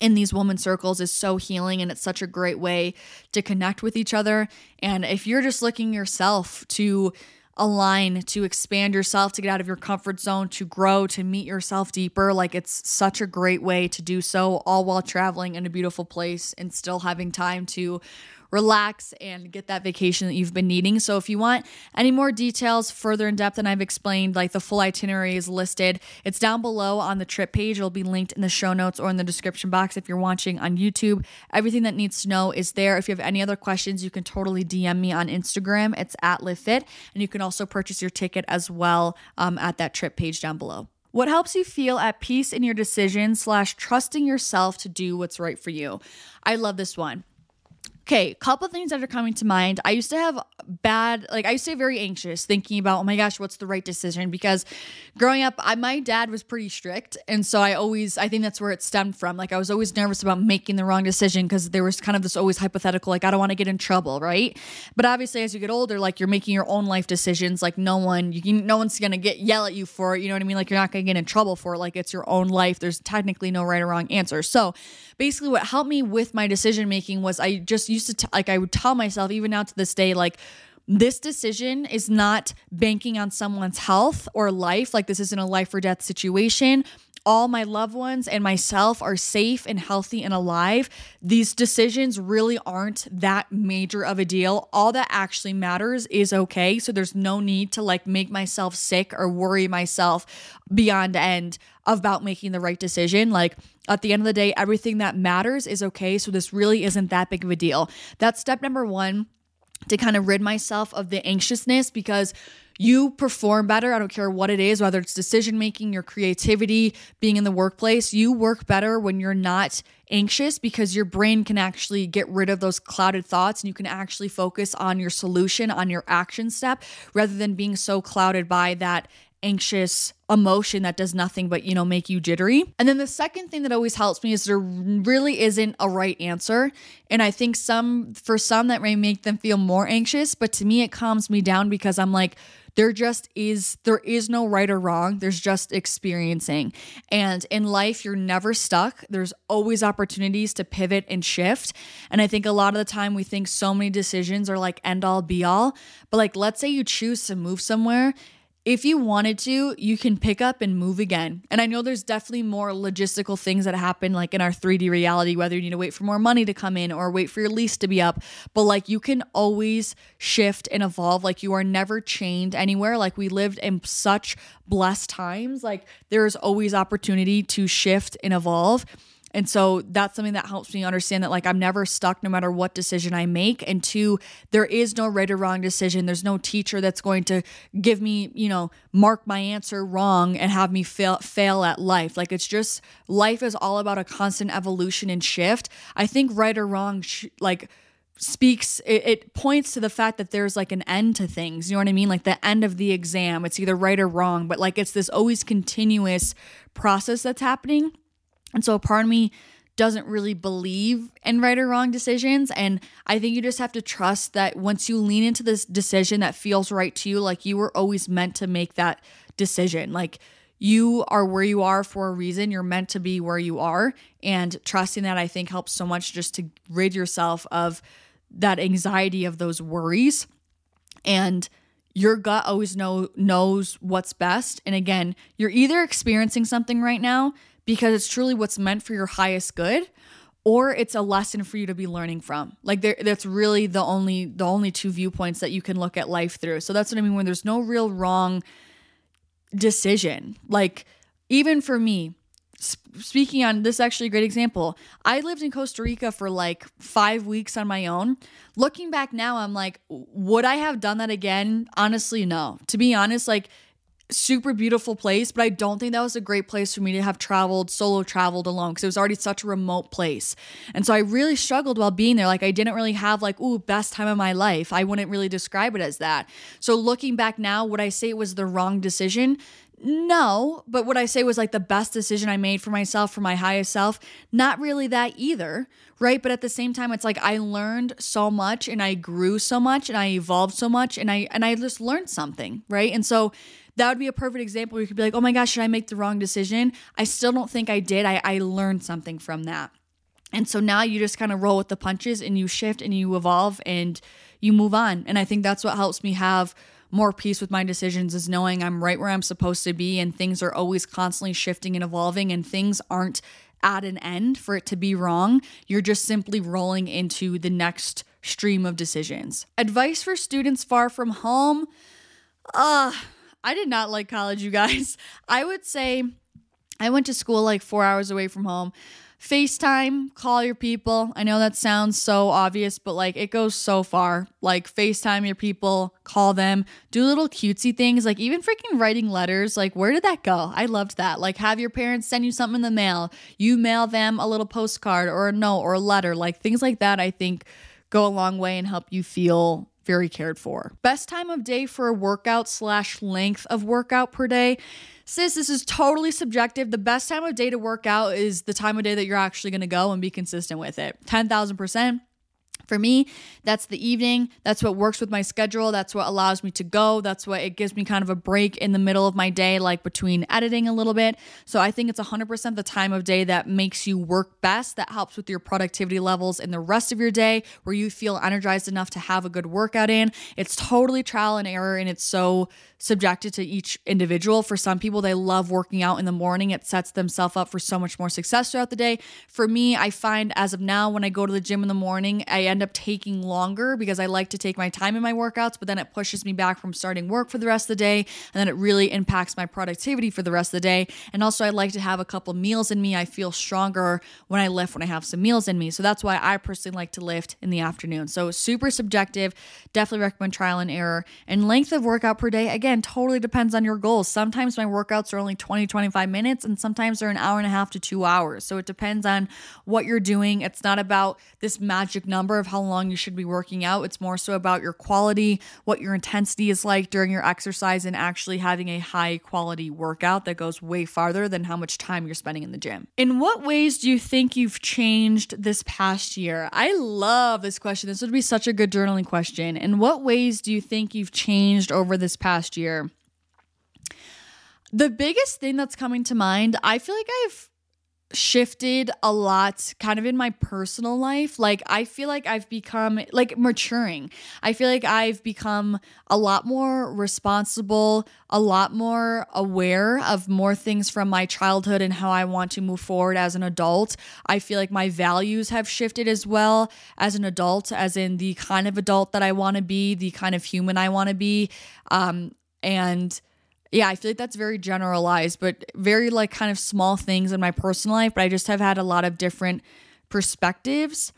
in these woman circles is so healing and it's such a great way to connect with each other. And if you're just looking yourself to align, to expand yourself, to get out of your comfort zone, to grow, to meet yourself deeper. Like it's such a great way to do so, all while traveling in a beautiful place and still having time to relax and get that vacation that you've been needing. So if you want any more details further in depth than I've explained, like the full itinerary is listed. It's down below on the trip page. It'll be linked in the show notes or in the description box if you're watching on YouTube. Everything that needs to know is there. If you have any other questions, you can totally DM me on Instagram. It's at Livfiit. And you can also purchase your ticket as well um, at that trip page down below. What helps you feel at peace in your decision slash trusting yourself to do what's right for you? I love this one. Okay, a couple things that are coming to mind. I used to have bad, like I used to be very anxious thinking about, oh my gosh, what's the right decision? Because growing up, I, my dad was pretty strict, and so I always, I think that's where it stemmed from. Like I was always nervous about making the wrong decision because there was kind of this always hypothetical, like I don't want to get in trouble, right? But obviously, as you get older, like you're making your own life decisions. Like no one, you can, no one's gonna get yell at you for it. You know what I mean? Like you're not gonna get in trouble for it. Like it's your own life. There's technically no right or wrong answer. So basically, what helped me with my decision making was I just used to t- like I would tell myself even now to this day like this decision is not banking on someone's health or life like this isn't a life or death situation all my loved ones and myself are safe and healthy and alive, these decisions really aren't that major of a deal. All that actually matters is okay. So there's no need to like make myself sick or worry myself beyond end about making the right decision. Like at the end of the day, everything that matters is okay. So this really isn't that big of a deal. That's step number one to kind of rid myself of the anxiousness because you perform better. I don't care what it is, whether it's decision making, your creativity, being in the workplace. You work better when you're not anxious because your brain can actually get rid of those clouded thoughts and you can actually focus on your solution, on your action step, rather than being so clouded by that anxious emotion that does nothing but, you know, make you jittery. And then the second thing that always helps me is there really isn't a right answer. And I think some, for some, that may make them feel more anxious, but to me, it calms me down because I'm like, there just is there is no right or wrong. There's just experiencing. And in life you're never stuck. There's always opportunities to pivot and shift. And i think a lot of the time we think so many decisions are like end all be all. But like let's say you choose to move somewhere if you wanted to, you can pick up and move again. And I know there's definitely more logistical things that happen, like in our 3D reality, whether you need to wait for more money to come in or wait for your lease to be up. But like you can always shift and evolve. Like you are never chained anywhere. Like we lived in such blessed times. Like there's always opportunity to shift and evolve. And so that's something that helps me understand that like I'm never stuck no matter what decision I make. And two, there is no right or wrong decision. There's no teacher that's going to give me, you know, mark my answer wrong and have me fail fail at life. Like it's just life is all about a constant evolution and shift. I think right or wrong sh- like speaks it, it, points to the fact that there's like an end to things you know what i mean like the end of the exam it's either right or wrong but like it's this always continuous process that's happening and so a part of me doesn't really believe in right or wrong decisions. And I think you just have to trust that once you lean into this decision that feels right to you, like you were always meant to make that decision. Like you are where you are for a reason. You're meant to be where you are. And trusting that I think helps so much just to rid yourself of that anxiety of those worries. And your gut always know knows what's best. And again, you're either experiencing something right now because it's truly what's meant for your highest good or it's a lesson for you to be learning from. Like there, that's really the only the only two viewpoints that you can look at life through. So that's what i mean when there's no real wrong decision. Like even for me speaking on this actually a great example. I lived in costa rica for like five weeks on my own. Looking back now i'm like would i have done that again? Honestly no. To be honest like super beautiful place, but I don't think that was a great place for me to have traveled, solo traveled alone because it was already such a remote place. And so I really struggled while being there. Like I didn't really have like, ooh, best time of my life. I wouldn't really describe it as that. So looking back now, would I say it was the wrong decision? No, but what I say was like the best decision I made for myself, for my highest self, not really that either, right? But at the same time, it's like I learned so much and I grew so much and I evolved so much and I and I just learned something, right? And so that would be a perfect example where you could be like, oh my gosh, should I make the wrong decision? I still don't think I did. I, I learned something from that. And so now you just kind of roll with the punches and you shift and you evolve and you move on. And I think that's what helps me have more peace with my decisions is knowing I'm right where I'm supposed to be and things are always constantly shifting and evolving and things aren't at an end for it to be wrong. You're just simply rolling into the next stream of decisions. Advice for students far from home. Uh, I did not like college, you guys. I would say I went to school like four hours away from home. FaceTime, call your people. I know that sounds so obvious, but like it goes so far. Like FaceTime your people, call them, do little cutesy things, like even freaking writing letters. Like, where did that go? I loved that. Like, have your parents send you something in the mail, you mail them a little postcard or a note or a letter, like things like that. I think go a long way and help you feel very cared for. Best time of day for a workout slash length of workout per day. Sis, this is totally subjective. The best time of day to work out is the time of day that you're actually going to go and be consistent with it. 10,000%. For me, that's the evening. That's what works with my schedule. That's what allows me to go. That's what it gives me kind of a break in the middle of my day, like between editing a little bit. So I think it's 100% the time of day that makes you work best, that helps with your productivity levels in the rest of your day, where you feel energized enough to have a good workout in. It's totally trial and error, and it's so subjected to each individual. For some people, they love working out in the morning. It sets themselves up for so much more success throughout the day. For me, I find as of now, when I go to the gym in the morning, I end up taking longer because I like to take my time in my workouts, but then it pushes me back from starting work for the rest of the day. And then it really impacts my productivity for the rest of the day. And also, I like to have a couple meals in me. I feel stronger when I lift when I have some meals in me. So that's why I personally like to lift in the afternoon. So super subjective. Definitely recommend trial and error. And length of workout per day, again, again, totally depends on your goals. Sometimes my workouts are only 20, 25 minutes, and sometimes they're an hour and a half to two hours. So it depends on what you're doing. It's not about this magic number of how long you should be working out. It's more so about your quality, what your intensity is like during your exercise, and actually having a high quality workout that goes way farther than how much time you're spending in the gym. In what ways do you think you've changed this past year? I love this question. This would be such a good journaling question. In what ways do you think you've changed over this past year? The biggest thing that's coming to mind, I feel like I've shifted a lot kind of in my personal life. Like I feel like I've become like maturing. I feel like I've become a lot more responsible, a lot more aware of more things from my childhood and how I want to move forward as an adult. I feel like my values have shifted as well as an adult, as in the kind of adult that I want to be, the kind of human I want to be. Um, and yeah, I feel like that's very generalized, but very like kind of small things in my personal life. But I just have had a lot of different perspectives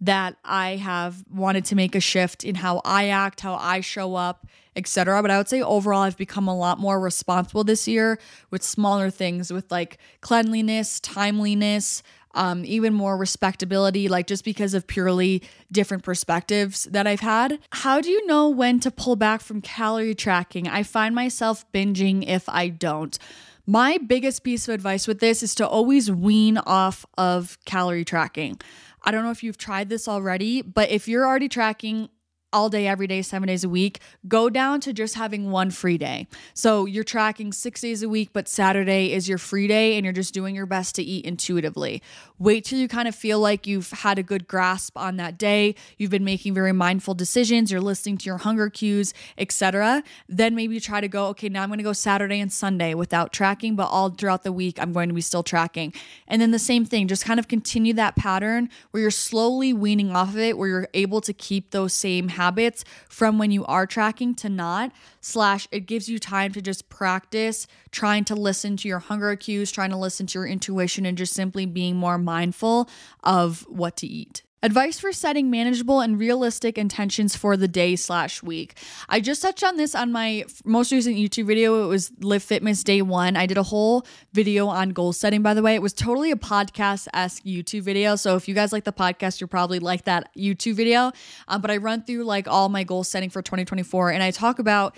that I have wanted to make a shift in how I act, how I show up, etc. But I would say overall I've become a lot more responsible this year with smaller things with like cleanliness, timeliness, um, even more respectability, like just because of purely different perspectives that I've had. How do you know when to pull back from calorie tracking? I find myself binging if I don't. My biggest piece of advice with this is to always wean off of calorie tracking. I don't know if you've tried this already, but if you're already tracking all day, every day, seven days a week, go down to just having one free day. So you're tracking six days a week, but Saturday is your free day and you're just doing your best to eat intuitively. Wait till you kind of feel like you've had a good grasp on that day, you've been making very mindful decisions, you're listening to your hunger cues, etc. Then maybe try to go, okay, now I'm going to go Saturday and Sunday without tracking, but all throughout the week, I'm going to be still tracking. And then the same thing, just kind of continue that pattern where you're slowly weaning off of it, where you're able to keep those same habits from when you are tracking to not slash it gives you time to just practice trying to listen to your hunger cues trying to listen to your intuition and just simply being more mindful of what to eat Advice for setting manageable and realistic intentions for the day slash week. I just touched on this on my most recent YouTube video. It was Livfiitmas Day One. I did a whole video on goal setting, by the way. It was totally a podcast esque YouTube video. So if you guys like the podcast, you're probably like that YouTube video. Um, but I run through like all my goal setting for 2024 and I talk about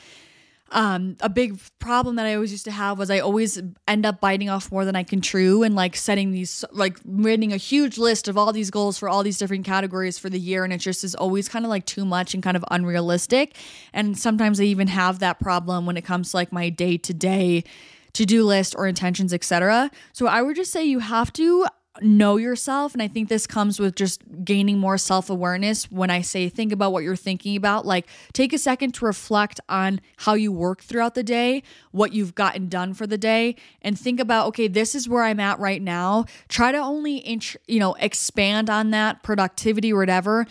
um, a big problem that I always used to have was I always end up biting off more than I can chew and like setting these like writing a huge list of all these goals for all these different categories for the year and it just is always kind of like too much and kind of unrealistic and sometimes I even have that problem when it comes to like my day to day to-do list or intentions etc. So I would just say you have to know yourself and i think this comes with just gaining more self-awareness. When i say think about what you're thinking about like take a second to reflect on how you work throughout the day what you've gotten done for the day and think about okay this is where i'm at right now. Try to only int- you know expand on that productivity or whatever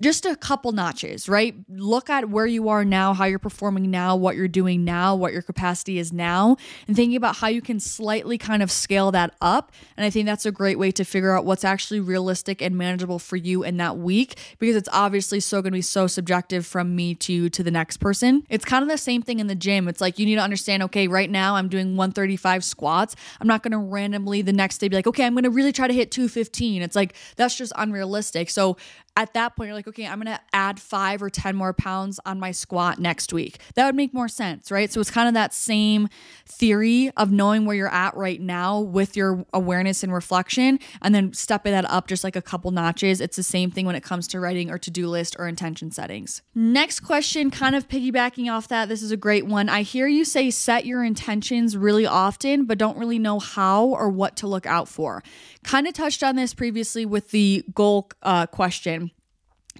just a couple notches, right? Look at where you are now, how you're performing now, what you're doing now, what your capacity is now, and thinking about how you can slightly kind of scale that up. And I think that's a great way to figure out what's actually realistic and manageable for you in that week because it's obviously so going to be so subjective from me to to the next person. It's kind of the same thing in the gym. It's like you need to understand, okay, right now I'm doing 135 squats. I'm not going to randomly the next day be like, okay, I'm going to really try to hit 215. It's like that's just unrealistic. So at that point, you're like, okay, I'm to add five or 10 more pounds on my squat next week. That would make more sense, right? So it's kind of that same theory of knowing where you're at right now with your awareness and reflection, and then stepping that up just like a couple notches. It's the same thing when it comes to writing or to do list or intention settings. Next question, kind of piggybacking off that, this is a great one. I hear you say set your intentions really often, but don't really know how or what to look out for. Kind of touched on this previously with the goal uh, question.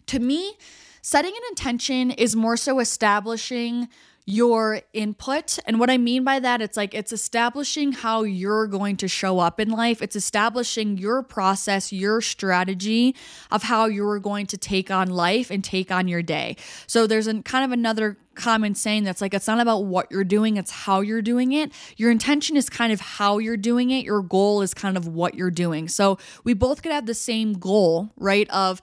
To me, setting an intention is more so establishing your input. And what I mean by that, it's like it's establishing how you're going to show up in life. It's establishing your process, your strategy of how you're going to take on life and take on your day. So there's a kind of another common saying that's like it's not about what you're doing, it's how you're doing it. Your intention is kind of how you're doing it. Your goal is kind of what you're doing. So we both could have the same goal, right? Of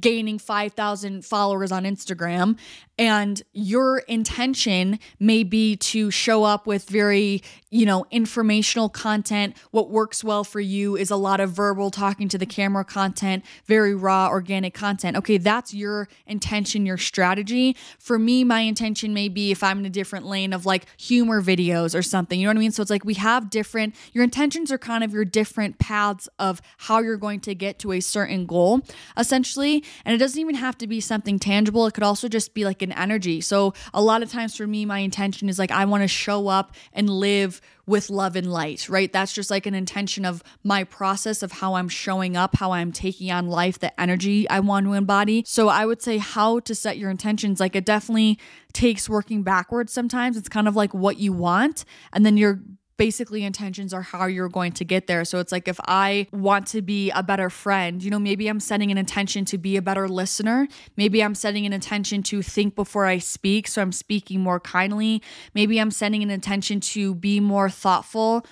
gaining 5,000 followers on Instagram and your intention may be to show up with very, you know, informational content. What works well for you is a lot of verbal talking to the camera content, very raw organic content. Okay, that's your intention, your strategy. For me, my intention may be if I'm in a different lane of like humor videos or something. You know what I mean? So it's like we have different your intentions are kind of your different paths of how you're going to get to a certain goal essentially, and it doesn't even have to be something tangible. It could also just be like an energy. So a lot of times for me, my intention is like I want to show up and live with love and light, right? That's just like an intention of my process of how I'm showing up, how I'm taking on life, the energy I want to embody. So I would say how to set your intentions. Like it definitely takes working backwards sometimes. It's kind of like what you want, and then you're basically intentions are how you're going to get there. So it's like if I want to be a better friend, you know, maybe I'm setting an intention to be a better listener. Maybe I'm setting an intention to think before I speak. So I'm speaking more kindly. Maybe I'm setting an intention to be more thoughtful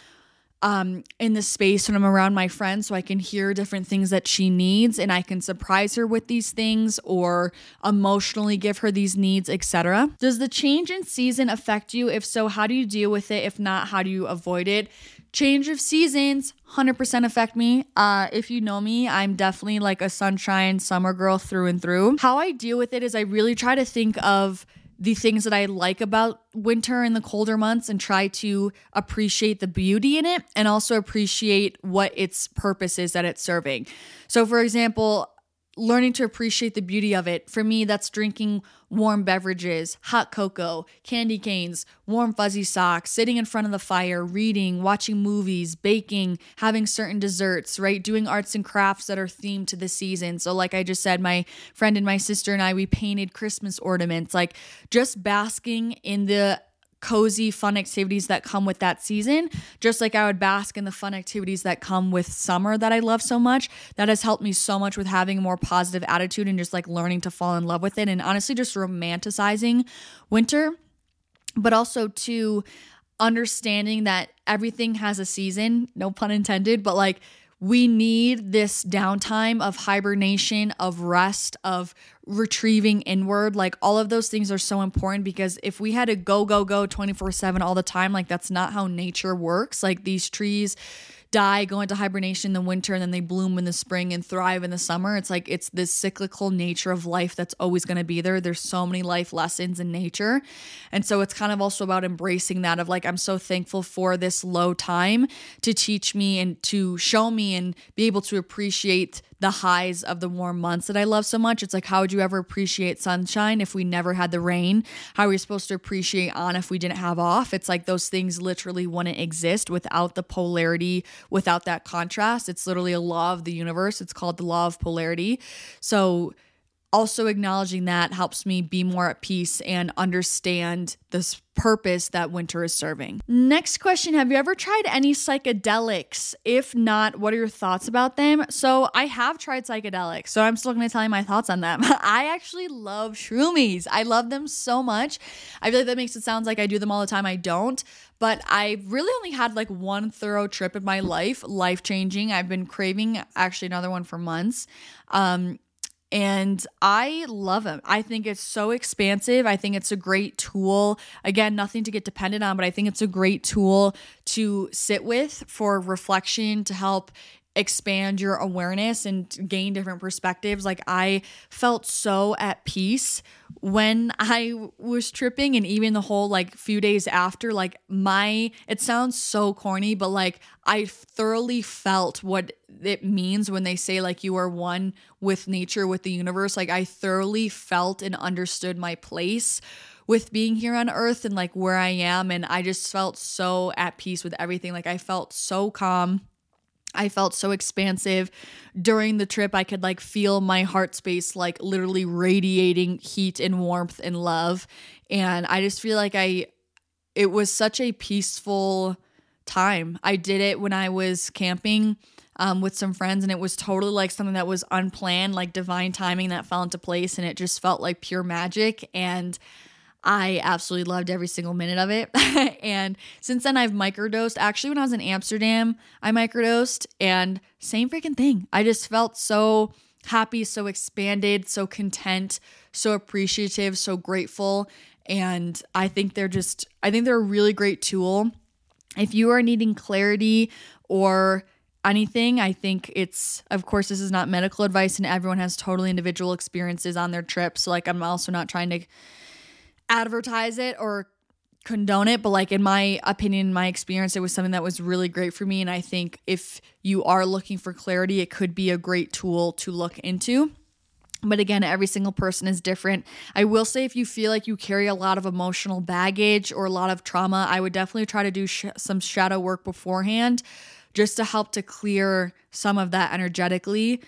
um, in the space when I'm around my friends so I can hear different things that she needs and I can surprise her with these things or emotionally give her these needs, etc. Does the change in season affect you? If so, how do you deal with it? If not, how do you avoid it? Change of seasons 100% affect me. Uh, if you know me, I'm definitely like a sunshine summer girl through and through. How I deal with it is I really try to think of the things that I like about winter and the colder months and try to appreciate the beauty in it and also appreciate what its purpose is that it's serving. So, for example, learning to appreciate the beauty of it. For me, that's drinking warm beverages, hot cocoa, candy canes, warm fuzzy socks, sitting in front of the fire, reading, watching movies, baking, having certain desserts, right? Doing arts and crafts that are themed to the season. So, like I just said, my friend and my sister and I, we painted Christmas ornaments, like just basking in the cozy, fun activities that come with that season, just like I would bask in the fun activities that come with summer that I love so much. That has helped me so much with having a more positive attitude and just like learning to fall in love with it and honestly just romanticizing winter, but also to understanding that everything has a season, no pun intended, but like we need this downtime of hibernation, of rest, of retrieving inward. Like all of those things are so important because if we had to go, go, go 24 7 all the time, like that's not how nature works. Like these trees, die, go into hibernation in the winter, and then they bloom in the spring and thrive in the summer. It's like it's this cyclical nature of life that's always going to be there. There's so many life lessons in nature. And so it's kind of also about embracing that of like, I'm so thankful for this low time to teach me and to show me and be able to appreciate the highs of the warm months that I love so much. It's like, how would you ever appreciate sunshine if we never had the rain? How are we supposed to appreciate on if we didn't have off? It's like those things literally wouldn't exist without the polarity, without that contrast. It's literally a law of the universe. It's called the law of polarity. So, also acknowledging that helps me be more at peace and understand this purpose that winter is serving. Next question Have you ever tried any psychedelics? If not, what are your thoughts about them? So, I have tried psychedelics, so I'm still gonna tell you my thoughts on them. I actually love shroomies, I love them so much. I feel like that makes it sound like I do them all the time. I don't, but I really only had like one thorough trip in my life, life changing. I've been craving actually another one for months. Um, and I love them. I think it's so expansive. I think it's a great tool. Again, nothing to get dependent on, but I think it's a great tool to sit with for reflection to help expand your awareness and gain different perspectives. Like I felt so at peace when I was tripping and even the whole like few days after like my it sounds so corny but like I thoroughly felt what it means when they say like you are one with nature with the universe. Like I thoroughly felt and understood my place with being here on earth and like where I am and I just felt so at peace with everything. Like I felt so calm I felt so expansive during the trip. I could like feel my heart space like literally radiating heat and warmth and love. And I just feel like I, it was such a peaceful time. I did it when I was camping um, with some friends, and it was totally like something that was unplanned, like divine timing that fell into place. And it just felt like pure magic. And I absolutely loved every single minute of it. and since then, I've microdosed. Actually, when I was in Amsterdam, I microdosed, and same freaking thing. I just felt so happy, so expanded, so content, so appreciative, so grateful. And I think they're just, I think they're a really great tool. If you are needing clarity or anything. I think it's, of course, this is not medical advice, and everyone has totally individual experiences on their trips. So, like, I'm also not trying to advertise it or condone it, but like in my opinion, my experience, it was something that was really great for me. And I think if you are looking for clarity, it could be a great tool to look into. But again, every single person is different. I will say, if you feel like you carry a lot of emotional baggage or a lot of trauma, I would definitely try to do sh- some shadow work beforehand just to help to clear some of that energetically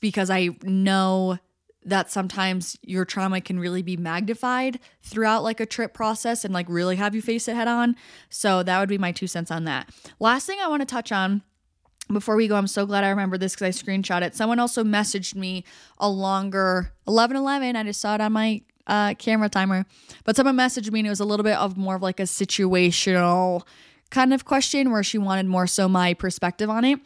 because I know that sometimes your trauma can really be magnified throughout like a trip process and like really have you face it head on. So that would be my two cents on that. Last thing I want to touch on before we go, I'm so glad I remember this because I screenshot it. Someone also messaged me a longer 1111. I just saw it on my uh, camera timer, but someone messaged me and it was a little bit of more of like a situational kind of question where she wanted more so my perspective on it.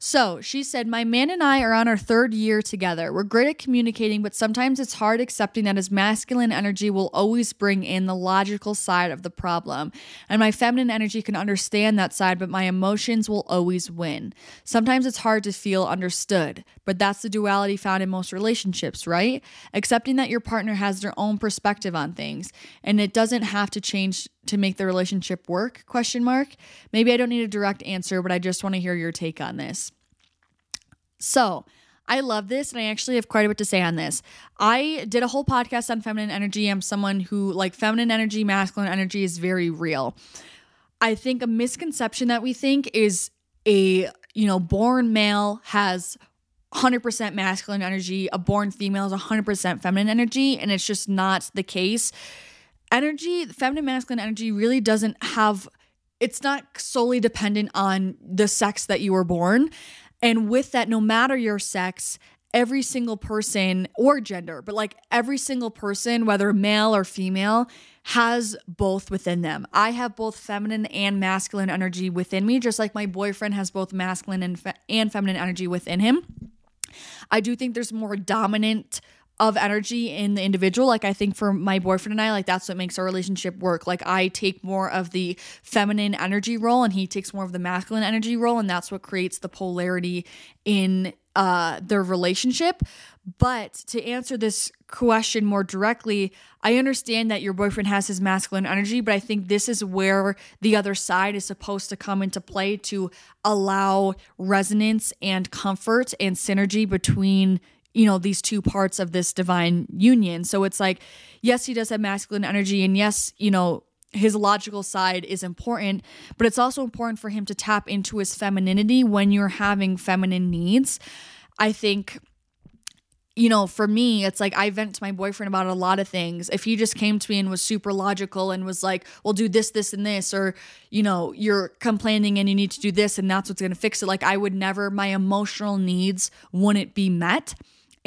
So she said, My man and I are on our third year together. We're great at communicating, but sometimes it's hard accepting that his masculine energy will always bring in the logical side of the problem. And my feminine energy can understand that side, but my emotions will always win. Sometimes it's hard to feel understood, but that's the duality found in most relationships, right? Accepting that your partner has their own perspective on things and it doesn't have to change to make the relationship work question mark maybe i don't need a direct answer but i just want to hear your take on this so I love this and I actually have quite a bit to say on this. I did a whole podcast on feminine energy. I'm someone who like feminine energy, masculine energy is very real. I think a misconception that we think is a, you know, born male has 100% masculine energy, a born female is 100% feminine energy, and it's just not the case energy, feminine masculine energy really doesn't have it's not solely dependent on the sex that you were born. And with that, no matter your sex, every single person or gender, but like every single person, whether male or female, has both within them. I have both feminine and masculine energy within me, just like my boyfriend has both masculine and, fe- and feminine energy within him. I do think there's more dominant of energy in the individual. Like I think for my boyfriend and I, like that's what makes our relationship work. Like I take more of the feminine energy role and he takes more of the masculine energy role and that's what creates the polarity in uh their relationship. But to answer this question more directly, I understand that your boyfriend has his masculine energy, but I think this is where the other side is supposed to come into play to allow resonance and comfort and synergy between you know these two parts of this divine union so it's like yes he does have masculine energy and yes you know his logical side is important but it's also important for him to tap into his femininity when you're having feminine needs i think you know, for me, it's like I vent to my boyfriend about a lot of things. If he just came to me and was super logical and was like, well, do this, this, and this, or, you know, you're complaining and you need to do this and that's what's going to fix it, like I would never, my emotional needs wouldn't be met.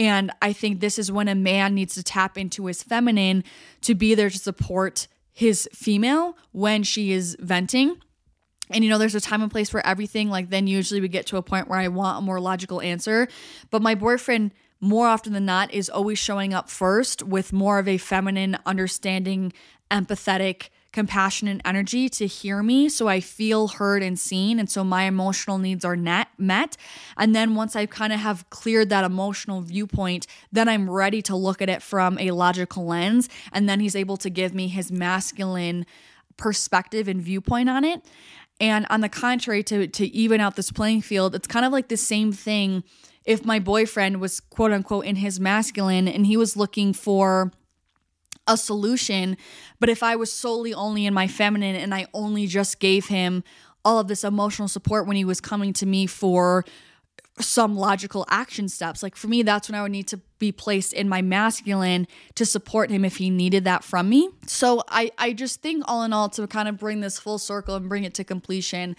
And I think this is when a man needs to tap into his feminine to be there to support his female when she is venting. And you know, there's a time and place for everything. Like, then usually we get to a point where I want a more logical answer. But my boyfriend, more often than not, is always showing up first with more of a feminine, understanding, empathetic compassionate energy to hear me so I feel heard and seen and so my emotional needs are net met. And then once I kind of have cleared that emotional viewpoint then I'm ready to look at it from a logical lens. And then he's able to give me his masculine perspective and viewpoint on it. And on the contrary to to even out this playing field it's kind of like the same thing if my boyfriend was quote unquote in his masculine and he was looking for a solution. But if I was solely only in my feminine and I only just gave him all of this emotional support when he was coming to me for some logical action steps. Like for me, that's when I would need to be placed in my masculine to support him if he needed that from me. So I, I just think all in all, to kind of bring this full circle and bring it to completion,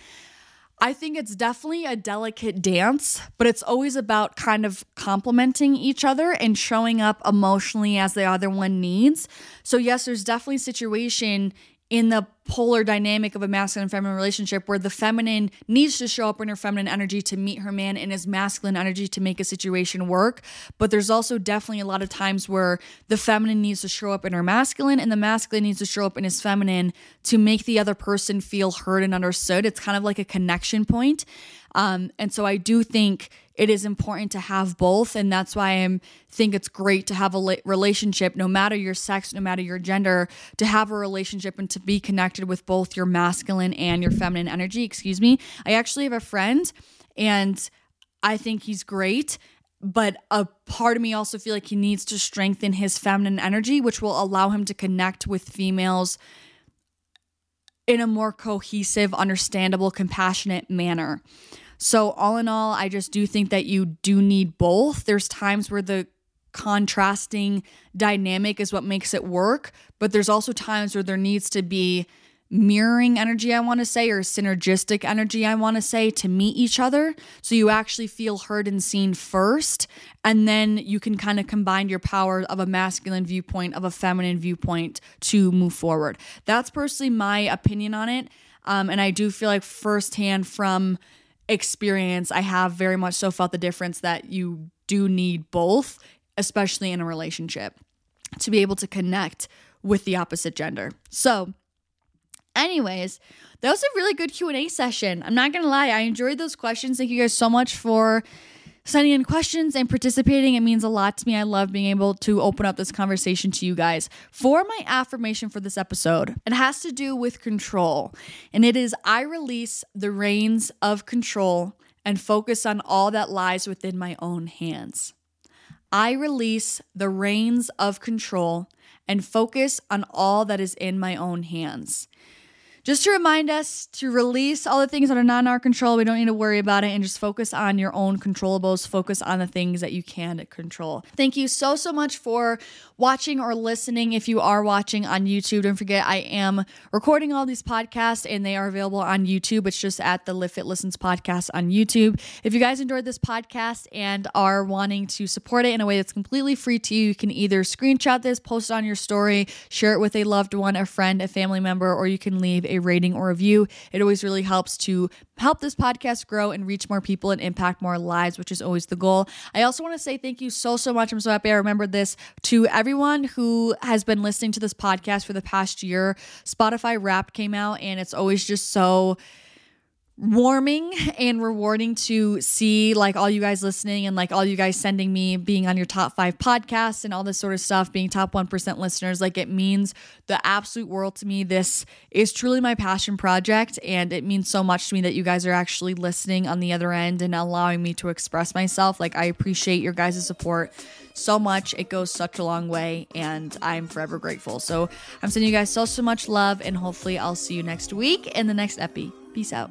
I think it's definitely a delicate dance, but it's always about kind of complementing each other and showing up emotionally as the other one needs. So yes, there's definitely a situation in the polar dynamic of a masculine feminine relationship where the feminine needs to show up in her feminine energy to meet her man in his masculine energy to make a situation work. But there's also definitely a lot of times where the feminine needs to show up in her masculine and the masculine needs to show up in his feminine to make the other person feel heard and understood. It's kind of like a connection point. Um, and so I do think it is important to have both and that's why i think it's great to have a relationship no matter your sex no matter your gender to have a relationship and to be connected with both your masculine and your feminine energy. Excuse me. I actually have a friend and i think he's great but a part of me also feel like he needs to strengthen his feminine energy which will allow him to connect with females in a more cohesive understandable compassionate manner so, all in all, I just do think that you do need both. There's times where the contrasting dynamic is what makes it work, but there's also times where there needs to be mirroring energy, I want to say, or synergistic energy, I want to say, to meet each other. So you actually feel heard and seen first. And then you can kind of combine your power of a masculine viewpoint, of a feminine viewpoint to move forward. That's personally my opinion on it. Um, and I do feel like firsthand from experience, I have very much so felt the difference that you do need both, especially in a relationship, to be able to connect with the opposite gender. So, anyways, that was a really good Q&A session. I'm not going to lie, I enjoyed those questions. Thank you guys so much for sending in questions and participating. It means a lot to me. I love being able to open up this conversation to you guys. For my affirmation for this episode, it has to do with control. And it is I release the reins of control and focus on all that lies within my own hands. I release the reins of control and focus on all that is in my own hands just to remind us to release all the things that are not in our control. We don't need to worry about it and just focus on your own controllables. Focus on the things that you can control. Thank you so, so much for watching or listening. If you are watching on YouTube, don't forget I am recording all these podcasts and they are available on YouTube. It's just at the Livfiit Listens podcast on YouTube. If you guys enjoyed this podcast and are wanting to support it in a way that's completely free to you, you can either screenshot this, post it on your story, share it with a loved one, a friend, a family member, or you can leave a rating or review. It always really helps to help this podcast grow and reach more people and impact more lives, which is always the goal. I also want to say thank you so, so much. I'm so happy I remembered this to everyone who has been listening to this podcast for the past year. Spotify Wrapped came out, and it's always just so warming and rewarding to see like all you guys listening and like all you guys sending me being on your top five podcasts and all this sort of stuff, being top 1% listeners. Like it means the absolute world to me. This is truly my passion project. And it means so much to me that you guys are actually listening on the other end and allowing me to express myself. Like I appreciate your guys' support so much. It goes such a long way. And I'm forever grateful. So I'm sending you guys so, so much love. And hopefully I'll see you next week in the next epi. Peace out.